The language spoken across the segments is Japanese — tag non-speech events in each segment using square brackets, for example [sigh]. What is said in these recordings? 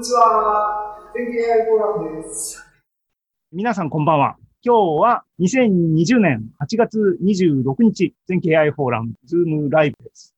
にちは。全経 AI フォーラムです。皆さんこんばんは。今日は2020年8月26日、全経 AI フォーラム、ズームライブです。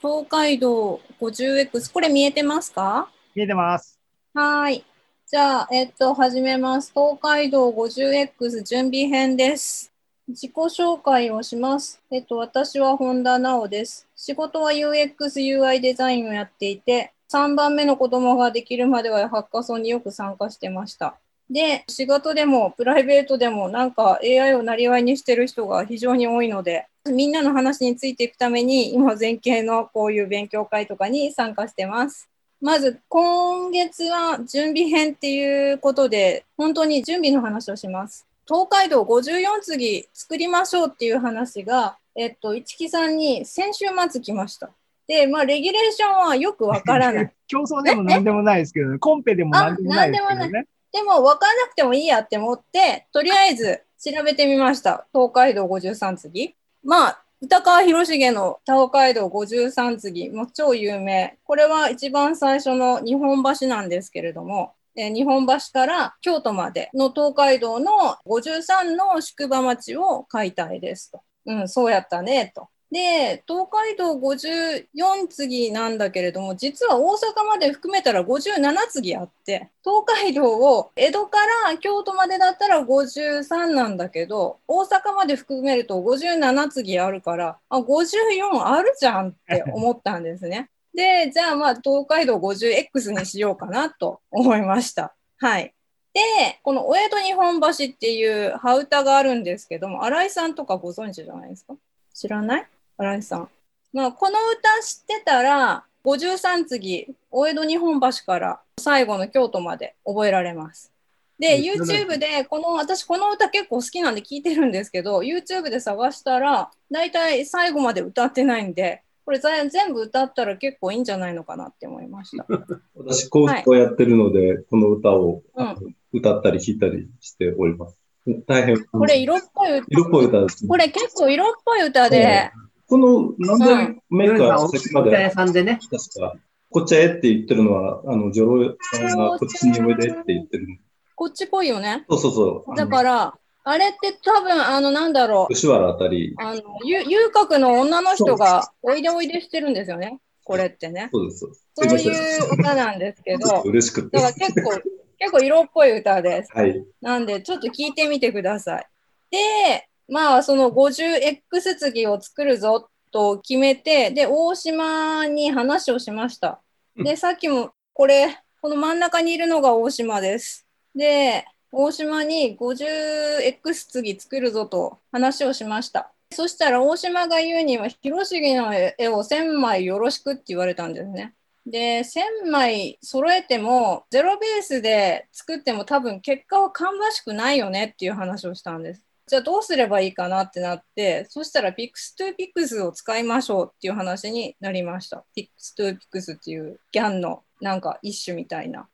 東海道 50X、これ見えてますか？見えてます。はーい。じゃあ、えっと、始めます。東海道 50X 準備編です。自己紹介をします。えっと、私は本田直です。仕事は UX、UI デザインをやっていて、3番目の子供ができるまではハッカソンによく参加してました。で、仕事でもプライベートでもなんか AI をなりわいにしてる人が非常に多いので、みんなの話についていくために、今、全景のこういう勉強会とかに参加してます。まず、今月は準備編っていうことで、本当に準備の話をします。東海道54次作りましょうっていう話が、えっと、市木さんに先週末来ました。で、まあ、レギュレーションはよくわからない。[laughs] 競争でも何でもないですけどね。コンペでも何でもないですけどね。でも分からなくてもいいやって思って、とりあえず調べてみました。東海道53次。まあ、歌川広重の東海道53次、もう超有名。これは一番最初の日本橋なんですけれども、えー日本橋から京都までの東海道の53の宿場町を解体ですと。うん、そうやったね、と。で、東海道54次なんだけれども、実は大阪まで含めたら57次あって、東海道を江戸から京都までだったら53なんだけど、大阪まで含めると57次あるから、あ、54あるじゃんって [laughs] 思ったんですね。で、じゃあまあ東海道 50X にしようかなと思いました。はい。で、このお江戸日本橋っていう羽歌があるんですけども、新井さんとかご存知じゃないですか？知らない？新井さん。まあ、この歌知ってたら、53次、お江戸日本橋から最後の京都まで覚えられます。で、うん YouTube で、この、私この歌結構好きなんで聞いてるんですけど、YouTube で探したら、だいたい最後まで歌ってないんで、これ全全部歌ったら結構いいんじゃないのかなって思いました。[laughs] 私、コースをやってるので、この歌を、うん歌ったり弾いたりしております。大変。これ色っぽい歌。色っぽい歌ですね。これ結構色っぽい歌で、この何千メーカー先まで、さんでね。確か、こっちへって言ってるのは、あの、ジョロさんがこっちにおいでって言ってる。こっち来いよね。そうそうそう。だから、あれって多分、あの、なんだろう。吉原あたり、あの、ゆ遊郭の女の人がおいでおいでしてるんですよね。これってね。そうです。そういう歌なんですけど、[laughs] 嬉しくてだ。から結構、結構色っぽい歌です。はい。なんで、ちょっと聞いてみてください。で、まあ、その 50X 次を作るぞと決めて、で、大島に話をしました。で、さっきも、これ、この真ん中にいるのが大島です。で、大島に 50X 次作るぞと話をしました。そしたら大島が言うには、広重の絵を1000枚よろしくって言われたんですね。で、1000枚揃えても、ゼロベースで作っても多分結果は芳しくないよねっていう話をしたんです。じゃあどうすればいいかなってなって、そしたら Pix2Pix を使いましょうっていう話になりました。Pix2Pix っていうギャンのなんか一種みたいな。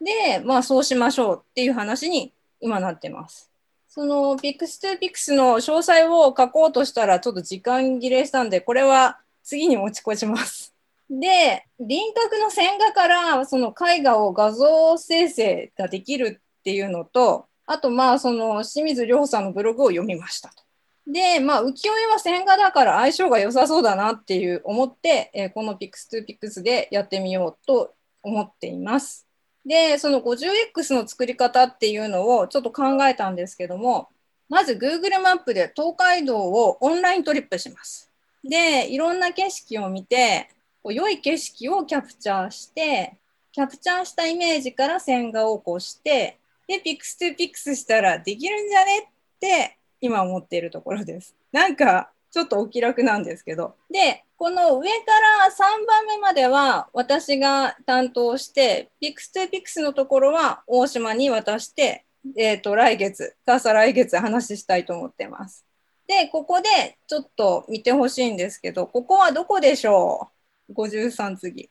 で、まあそうしましょうっていう話に今なってます。その Pix2Pix の詳細を書こうとしたらちょっと時間切れしたんで、これは次に持ち越します。で、輪郭の線画からその絵画を画像生成ができるっていうのと、あとまあその清水亮さんのブログを読みましたと。で、まあ浮世絵は線画だから相性が良さそうだなっていう思って、えーこの Pix2Pix でやってみようと思っています。で、その 50X の作り方っていうのをちょっと考えたんですけども、まず Google マップで東海道をオンライントリップします。で、いろんな景色を見て、こう良い景色をキャプチャーして、キャプチャーしたイメージから線画をこして、で、ピクス2ピクスしたらできるんじゃねって今思っているところです。なんかちょっとお気楽なんですけど。で、この上から3番目までは私が担当して、ピクス2ピクスのところは大島に渡して、えっ、と、来月、かさ来月話したいと思ってます。で、ここでちょっと見てほしいんですけど、ここはどこでしょう ?53 次。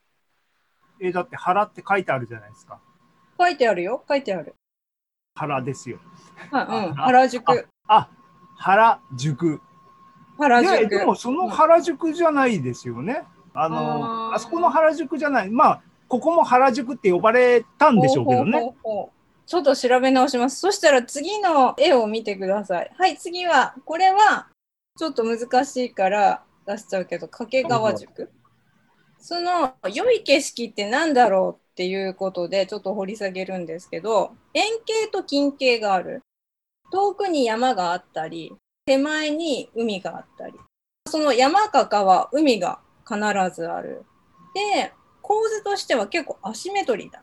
え、だって腹って書いてあるじゃないですか。書いてあるよ書いてある。腹ですよ。はいうん、あ原宿。あ、原宿。原宿。でもその原宿じゃないですよね。あの、あそこの原宿じゃない。まあ、ここも原宿って呼ばれたんでしょうけどね。ほうほうほうちょっと調べ直します。そしたら次の絵を見てください。はい、次は、これはちょっと難しいから出しちゃうけど、掛川塾。その良い景色って何だろうっていうことでちょっと掘り下げるんですけど、円形と近景がある。遠くに山があったり、手前に海があったり。その山か川、海が必ずある。で、構図としては結構アシメトリーだ。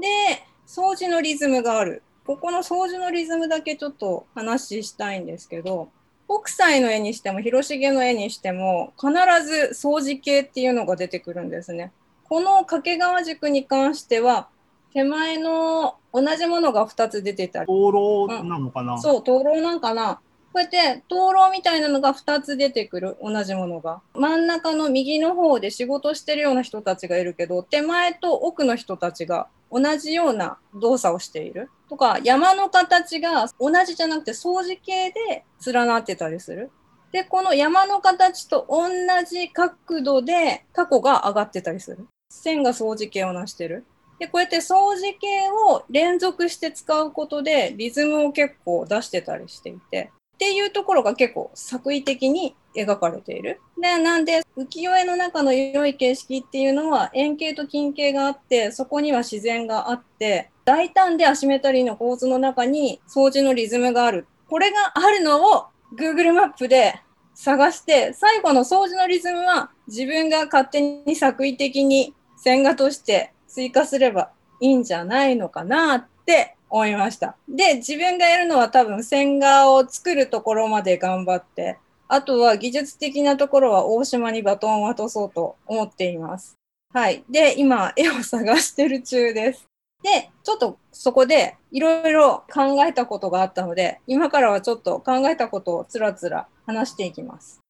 で、掃除のリズムがある。ここの掃除のリズムだけちょっと話したいんですけど、北斎の絵にしても広重の絵にしても必ず掃除系っていうのが出てくるんですね。この掛川塾に関しては手前の同じものが2つ出てたり、灯籠なのかな、そう、灯籠なんかな。こうやって灯籠みたいなのが2つ出てくる、同じものが。真ん中の右の方で仕事してるような人たちがいるけど、手前と奥の人たちが同じような動作をしている。とか、山の形が同じじゃなくて掃除系で連なってたりする。で、この山の形と同じ角度でタコが上がってたりする。線が掃除系をなしてる。で、こうやって掃除系を連続して使うことでリズムを結構出してたりしていて、っていうところが結構作為的に描かれている。で、なんで浮世絵の中の良い景色っていうのは円形と近景があって、そこには自然があって、大胆でアシメトリーの構図の中に掃除のリズムがある。これがあるのを Google マップで探して、最後の掃除のリズムは自分が勝手に作為的に線画として追加すればいいんじゃないのかなって思いました。で、自分がやるのは多分線画を作るところまで頑張って、あとは技術的なところは大島にバトンを渡そうと思っています。はい。で、今、絵を探してる中です。で、ちょっとそこでいろいろ考えたことがあったので、今からはちょっと考えたことをつらつら話していきます。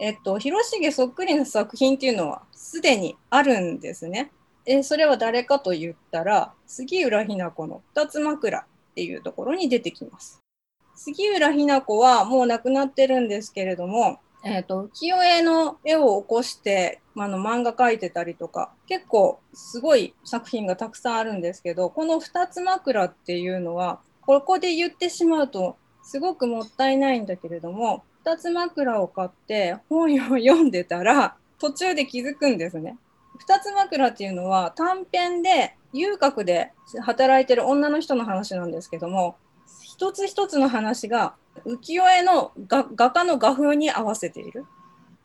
えっと、広重そっくりの作品っていうのはすでにあるんですね。えそれは誰かと言ったら、杉浦日奈子の二つ枕っていうところに出てきます。杉浦日奈子はもう亡くなってるんですけれども、えっ、と、浮世絵の絵を起こして、あの、漫画描いてたりとか、結構すごい作品がたくさんあるんですけど、この二つ枕っていうのは、ここで言ってしまうと、すごくもったいないんだけれども、二つ枕を買って本を読んでたら、途中で気づくんですね。二つ枕っていうのは短編で遊郭で働いてる女の人の話なんですけども、一つ一つの話が浮世絵の画家の画風に合わせている。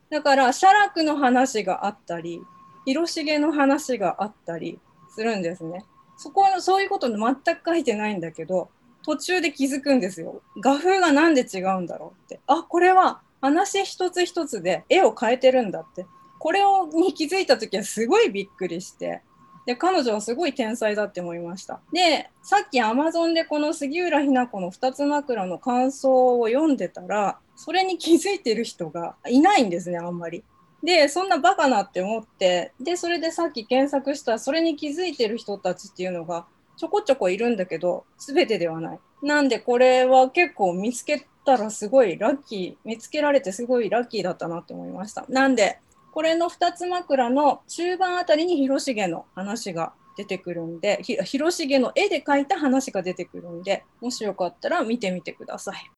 だから写楽の話があったり、広重の話があったりするんですね。そこのそういうこと全く書いてないんだけど、途中で気づくんですよ。画風がなんで違うんだろうって。あ、これは話一つ一つで絵を変えてるんだって。これをに気づいた時はすごいびっくりして。で、彼女はすごい天才だって思いました。で、さっき Amazon でこの杉浦日奈子の二つ枕の感想を読んでたら、それに気づいてる人がいないんですね、あんまり。で、そんなバカなって思って、で、それでさっき検索したら、それに気づいてる人たちっていうのがちょこちょこいるんだけど、全てではない。なんで、これは結構見つけたらすごいラッキー、見つけられてすごいラッキーだったなって思いました。なんで、これの二つ枕の中盤あたりに広重の話が出てくるんで、広重の絵で描いた話が出てくるんで、もしよかったら見てみてください。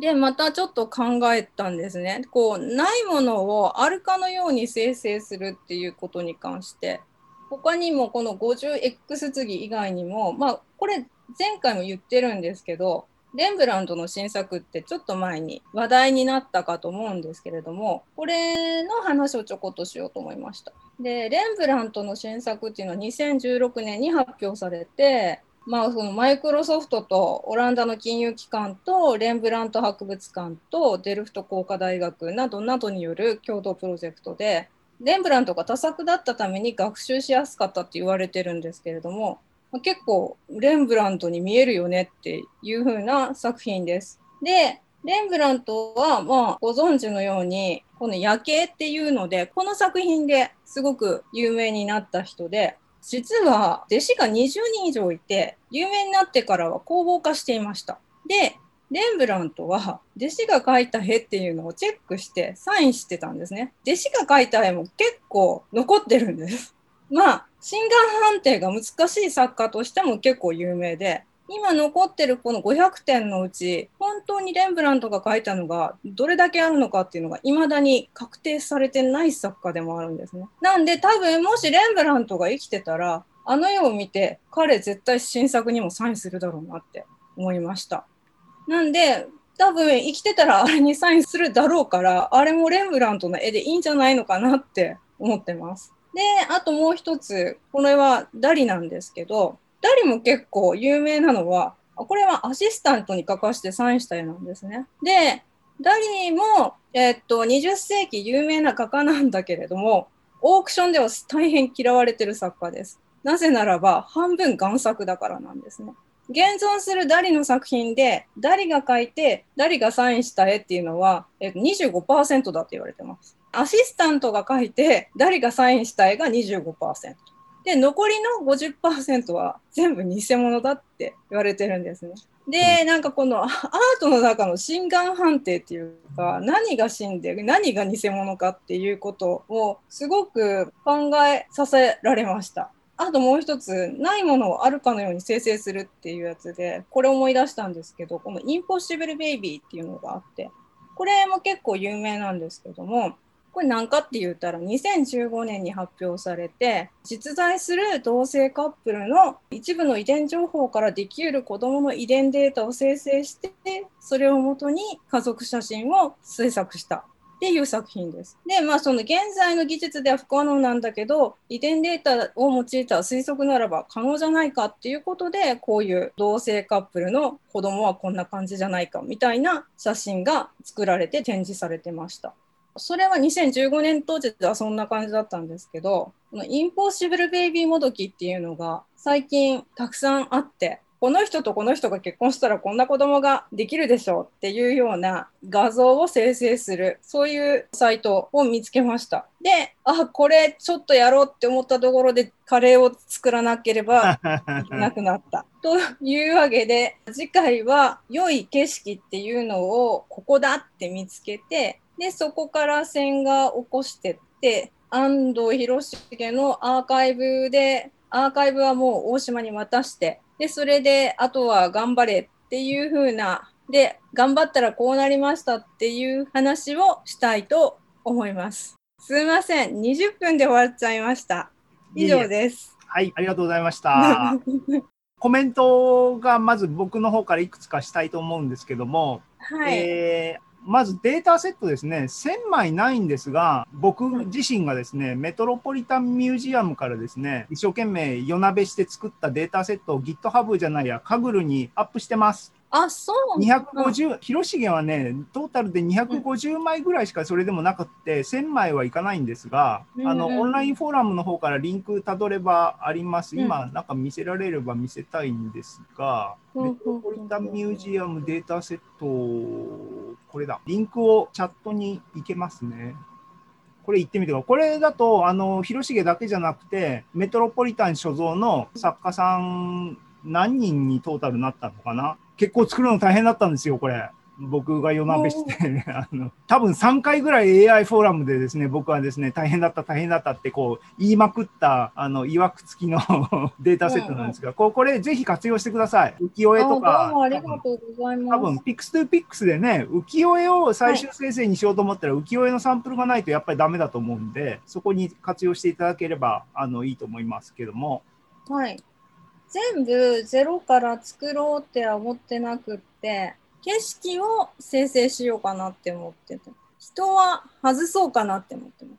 で、またちょっと考えたんですね。こう、ないものをあるかのように生成するっていうことに関して、他にもこの 50X 次以外にも、まあ、これ前回も言ってるんですけど、レンブラントの新作ってちょっと前に話題になったかと思うんですけれども、これの話をちょこっとしようと思いました。で、レンブラントの新作っていうのは2016年に発表されて、まあ、そのマイクロソフトとオランダの金融機関とレンブラント博物館とデルフト工科大学などなどによる共同プロジェクトで、レンブラントが多作だったために学習しやすかったって言われてるんですけれども、結構レンブラントに見えるよねっていう風な作品です。で、レンブラントはまあご存知のようにこの夜景っていうのでこの作品ですごく有名になった人で実は弟子が20人以上いて有名になってからは工房化していました。で、レンブラントは弟子が描いた絵っていうのをチェックしてサインしてたんですね。弟子が描いた絵も結構残ってるんです。まあ、心眼判定が難しい作家としても結構有名で、今残ってるこの500点のうち、本当にレンブラントが書いたのがどれだけあるのかっていうのが未だに確定されてない作家でもあるんですね。なんで多分もしレンブラントが生きてたら、あの絵を見て彼絶対新作にもサインするだろうなって思いました。なんで、多分生きてたらあれにサインするだろうから、あれもレンブラントの絵でいいんじゃないのかなって思ってます。で、あともう一つ、これはダリなんですけど、ダリも結構有名なのは、これはアシスタントに書かせてサインした絵なんですね。で、ダリも、えっと、20世紀有名な画家なんだけれども、オークションでは大変嫌われてる作家です。なぜならば、半分贋作だからなんですね。現存するダリの作品で、ダリが描いて、ダリがサインした絵っていうのは、えっと、25%だって言われてます。アシスタントが描いて、ダリがサインした絵が25%。で、残りの50%は全部偽物だって言われてるんですね。で、なんかこのアートの中の心眼判定っていうか、何が真で何が偽物かっていうことをすごく考えさせられました。あともう一つ、ないものをあるかのように生成するっていうやつで、これ思い出したんですけど、このインポッシブルベイビーっていうのがあって、これも結構有名なんですけども、これ何かって言ったら2015年に発表されて実在する同性カップルの一部の遺伝情報からできる子どもの遺伝データを生成してそれをもとに家族写真を制作したっていう作品です。でまあその現在の技術では不可能なんだけど遺伝データを用いた推測ならば可能じゃないかっていうことでこういう同性カップルの子供はこんな感じじゃないかみたいな写真が作られて展示されてました。それは2015年当時ではそんな感じだったんですけど、このインポッシブルベイビーもどきっていうのが最近たくさんあって、この人とこの人が結婚したらこんな子供ができるでしょうっていうような画像を生成する、そういうサイトを見つけました。で、あ、これちょっとやろうって思ったところでカレーを作らなければ [laughs] なくなった。というわけで、次回は良い景色っていうのをここだって見つけて、で、そこから線画起こしてって、安藤博重のアーカイブで、アーカイブはもう大島に渡して、で、それで、あとは頑張れっていう風な、で、頑張ったらこうなりましたっていう話をしたいと思います。すいません。20分で終わっちゃいました。以上です。はい、ありがとうございました。[laughs] コメントがまず僕の方からいくつかしたいと思うんですけども、はい。えーまずデータセットですね、1000枚ないんですが、僕自身がですね、メトロポリタンミュージアムからですね、一生懸命夜なべして作ったデータセットを GitHub じゃないや、カグルにアップしてます。あ、そうなんだ250、広重はね、トータルで250枚ぐらいしかそれでもなくって、1000枚はいかないんですが、あの、うんうんオンラインフォーラムの方からリンクたどればあります。うん今、なんか見せられれば見せたいんですが、うんメトロポリタンミュージアムデータセット、これだ。リンクをチャットに行けますね。これ言ってみてください。これだと、あの、広重だけじゃなくて、メトロポリタン所蔵の作家さん何人にトータルなったのかな結構作るの大変だったんですよ、これ。僕が夜なべして、[laughs] あの、多分3回ぐらい AI フォーラムでですね、僕はですね、大変だった、大変だったってこう、言いまくった、あの、曰く付きの [laughs] データセットなんですが、こうこれぜひ活用してください。浮世絵とあかどう。もありがとうございます。多分、ピックストゥピックスでね、浮世絵を最終生成にしようと思ったら、浮世絵のサンプルがないとやっぱりダメだと思うんで、そこに活用していただければ、あの、いいと思いますけども。はい。全部ゼロから作ろうっては思ってなくって、景色を生成しようかなって思ってて、人は外そうかなって思ってます。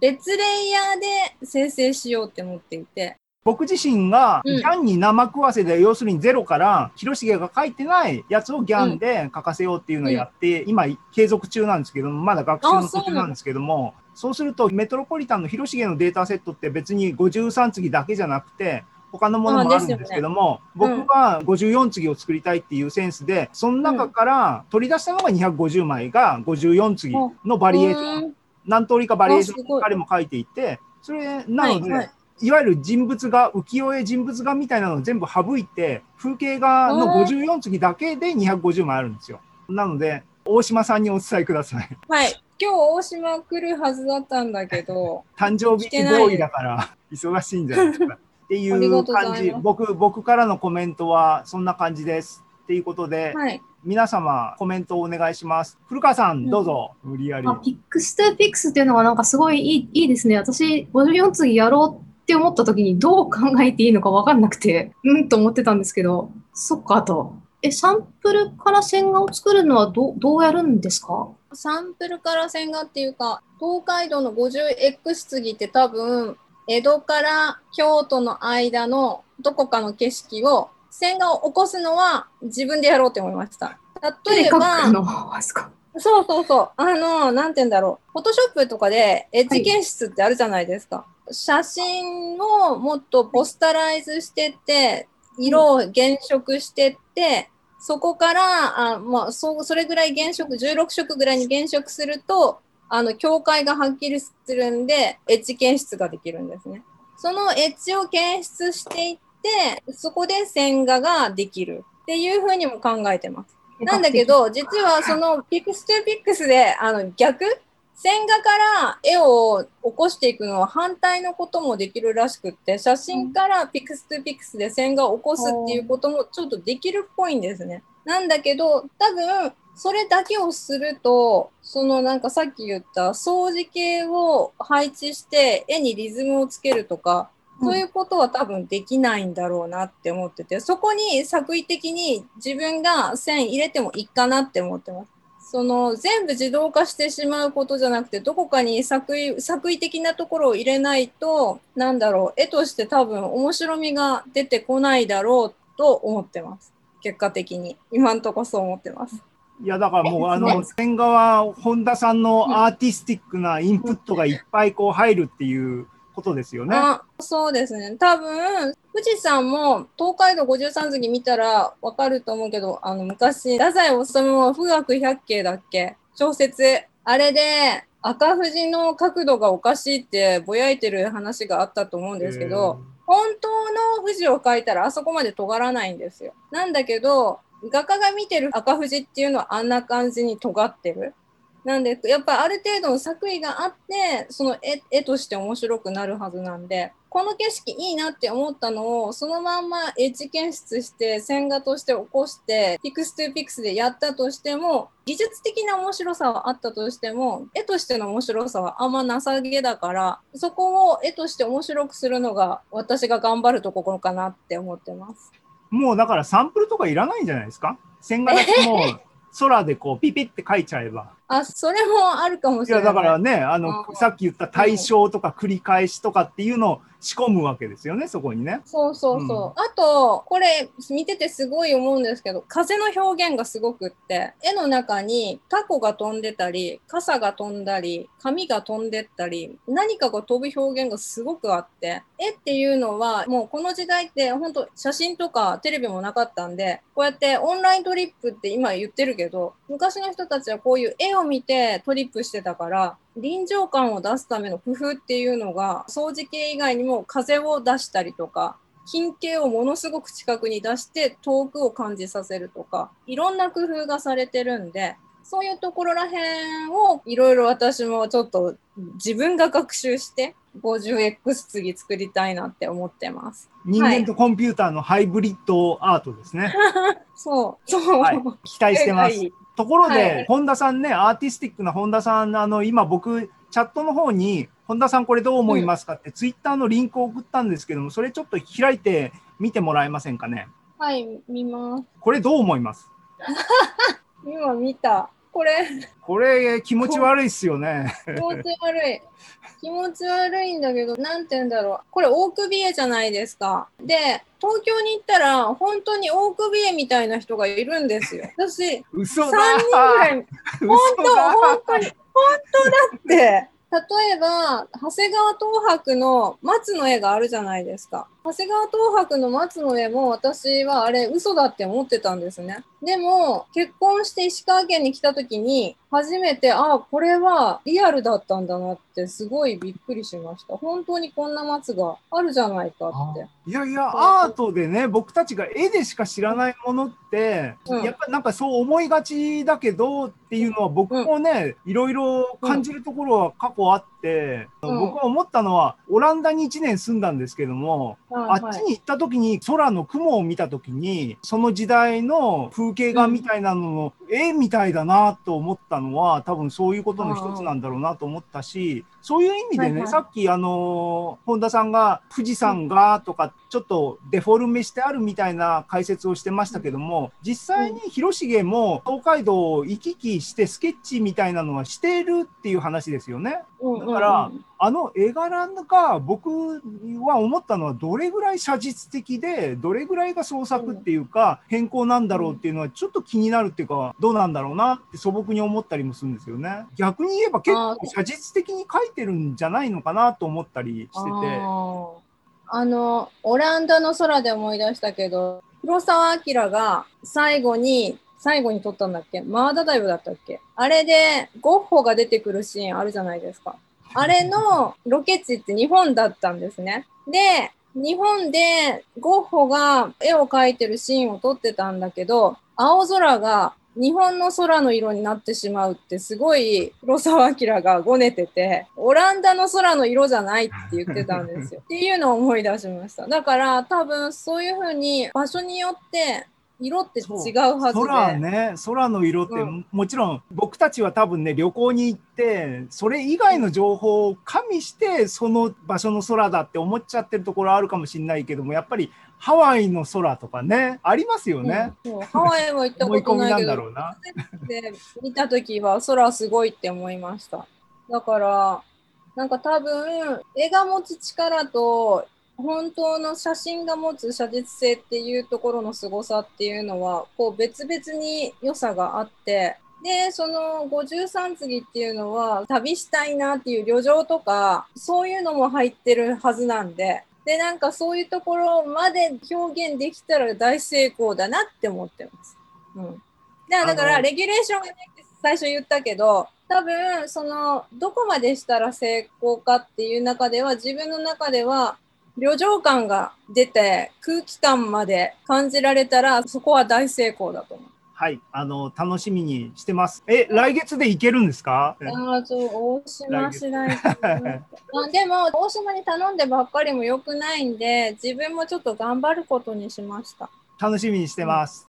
別レイヤーで生成しようって思っていて、僕自身がうん。ギャンに生食わせで、要するにゼロから広重が書いてないやつをギャンで書かせようっていうのをやって、今継続中なんですけどもまだ学習の途中なんですけどもそうするとメトロポリタンの広重のデータセットって別に53次だけじゃなくて他のものもあるんですけども、ですよね僕が54次を作りたいっていうセンスでその中から取り出したのが250枚が54次のバリエーション、うん何通りかバリエーション彼も書いていてそれなので、はいはいいわゆる人物画、浮世絵人物画みたいなのを全部省いて、風景画の54次だけで250枚あるんですよ。なので、大島さんにお伝えください。はい。今日大島来るはずだったんだけど、[laughs] 誕生日ボーイだから忙しいんじゃないですか。っていう感じ。僕、僕からのコメントはそんな感じです。っていうことで、はい。皆様コメントをお願いします。古川さん、どうぞ。無理やり。あ、ピックストゥピックスっていうのがなんかすごいいいいいですね。私、54次やろうって思った時にどう考えていいのか分かんなくて、うんと思ってたんですけど、そっか、あと。え、サンプルから線画を作るのはどうどうやるんですか？サンプルから線画っていうか、東海道の 50X 次って多分、江戸から京都の間のどこかの景色を、線画を起こすのは自分でやろうって思いました。例えば、そうそうそう。あの、なんて言うんだろう。フォトショップとかでエッジ検出ってあるじゃないですか。写真をもっとポスタライズしてって、色を原色してって、そこから、あまあ、そそれぐらい原色、16色ぐらいに原色すると、あの、境界がはっきりするんで、エッジ検出ができるんですね。そのエッジを検出していって、そこで線画ができるっていうふうにも考えてます。なんだけど、実はそのピクストゥピクスであの逆線画から絵を起こしていくのは反対のこともできるらしくって写真からピクストゥピクスで線画を起こすっていうこともちょっとできるっぽいんですね。なんだけど多分それだけをするとそのなんかさっき言った掃除系を配置して絵にリズムをつけるとかそういうことは多分できないんだろうなって思ってて、そこに作為的に自分が線入れてもいいかなって思ってます。その全部自動化してしまうことじゃなくて、どこかに作為作為的なところを入れないと、なんだろう、絵として多分面白みが出てこないだろうと思ってます。結果的に。今んとこそう思ってます。いやだからもうあえの線画は本田さんのアーティスティックなインプットがいっぱいこう入るっていうことですよね。あそうですね。多分、富士山も東海道53次見たらわかると思うけど、あの昔、太宰治の富岳百景だっけ？小説。あれで赤富士の角度がおかしいってぼやいてる話があったと思うんですけど、本当の富士を描いたらあそこまで尖らないんですよ。なんだけど、画家が見てる赤富士っていうのはあんな感じに尖ってる？なんで、やっぱある程度の作為があって、その絵絵として面白くなるはずなんで、この景色いいなって思ったのを、そのまんまエッジ検出して、線画として起こして、ピクストゥピクスでやったとしても、技術的な面白さはあったとしても、絵としての面白さはあんまなさげだから、そこを絵として面白くするのが、私が頑張るところかなって思ってます。もうだからサンプルとかいらないんじゃないですか？線画だけもう [laughs] 空でこうピピって書いちゃえば。あ、それもあるかもいしれない。やだからね、あのうんさっき言った対象とか繰り返しとかっていうのを仕込むわけですよね、そこにね。そうそうそう。あと、これ見ててすごい思うんですけど、風の表現がすごくって、絵の中にタコが飛んでたり、傘が飛んだり、紙が飛んでったり、何かが飛ぶ表現がすごくあって、絵っていうのはもうこの時代って本当写真とかテレビもなかったんで、こうやってオンライントリップって今言ってるけど、昔の人たちはこういう絵を見てトリップしてたから、臨場感を出すための工夫っていうのが掃除系以外にも風を出したりとか近景をものすごく近くに出して遠くを感じさせるとかいろんな工夫がされてるんでそういうところらへんをいろいろ私もちょっと自分が学習して 50X 次作りたいなって思ってます。人間とコンピューターのハイブリッドアートですね。[laughs] そう。そう。はい期待してます。はいところで、はい本田さんね、アーティスティックな本田さん、あの今僕、チャットの方に、本田さんこれどう思いますかって、ツイッターのリンクを送ったんですけども、それちょっと開いて見てもらえませんかね？はい、見ます。これどう思います？[laughs] 今見た。これ。これ気持ち悪いっすよね。気持ち悪い。気持ち悪いんだけど、なんて言うんだろう。これ、大首絵じゃないですか。で、東京に行ったら、本当に大首絵みたいな人がいるんですよ。私、3嘘だ人ぐらい、[laughs] 嘘本当、だ本当に、本当だって。例えば、長谷川東博の松の絵があるじゃないですか。長谷川東博の松の絵も私はあれ嘘だって思ってたんですね。でも結婚して石川県に来た時に初めてあこれはリアルだったんだなってすごいびっくりしました。本当にこんな松があるじゃないかって。いやいや、アートでね、僕たちが絵でしか知らないものって、うんやっぱりなんかそう思いがちだけどっていうのは僕もね、いろいろ感じるところは過去あって、うん。僕は思ったのは、オランダに1年住んだんですけども、あはい。っちに行った時に空の雲を見た時に、その時代の風景画みたいなのの絵みたいだなと思ったのは、多分そういうことの一つなんだろうなと思ったし、そういう意味でね、はいはい。さっきあの、本田さんが富士山がとか、ちょっとデフォルメしてあるみたいな解説をしてましたけども、実際に広重も東海道を行き来してスケッチみたいなのはしてるっていう話ですよね。うんうんうんだからあの絵柄が僕は思ったのはどれぐらい写実的でどれぐらいが創作っていうか変更なんだろうっていうのはちょっと気になるっていうかどうなんだろうなって素朴に思ったりもするんですよね。逆に言えば結構写実的に描いてるんじゃないのかなと思ったりしてて。あのオランダの空で思い出したけど黒澤明が最後に最後に撮ったんだっけ？マーダダイブだったっけ？あれでゴッホが出てくるシーンあるじゃないですかあれのロケ地って日本だったんですねで日本でゴッホが絵を描いてるシーンを撮ってたんだけど青空が日本の空の色になってしまうってすごい黒澤明がごねててオランダの空の色じゃないって言ってたんですよ。っていうのを思い出しました。だから多分そういうふうに場所によって色って違うはずで。空ね。空の色って、うん。もちろん僕たちは多分ね旅行に行ってそれ以外の情報を加味してその場所の空だって思っちゃってるところあるかもしれないけどもやっぱりハワイの空とかねありますよね、うんハワイは行った思い込みなんことないけどだろうな。で見た時は空すごいって思いました。だからなんか多分絵が持つ力と本当の写真が持つ写実性っていうところの凄さっていうのはこう別々に良さがあってでその53次っていうのは旅したいなっていう旅情とかそういうのも入ってるはずなんででなんかそういうところまで表現できたら大成功だなって思ってます。うんだからだかあのらレギュレーションがねって最初言ったけど多分そのどこまでしたら成功かっていう中では自分の中では旅情感が出て空気感まで感じられたらそこは大成功だと思う。はい、あの楽しみにしてます。え、来月で行けるんですか？ああ、そう、大島次第あでも、大島に頼んでばっかりも良くないんで、自分もちょっと頑張ることにしました。楽しみにしてます。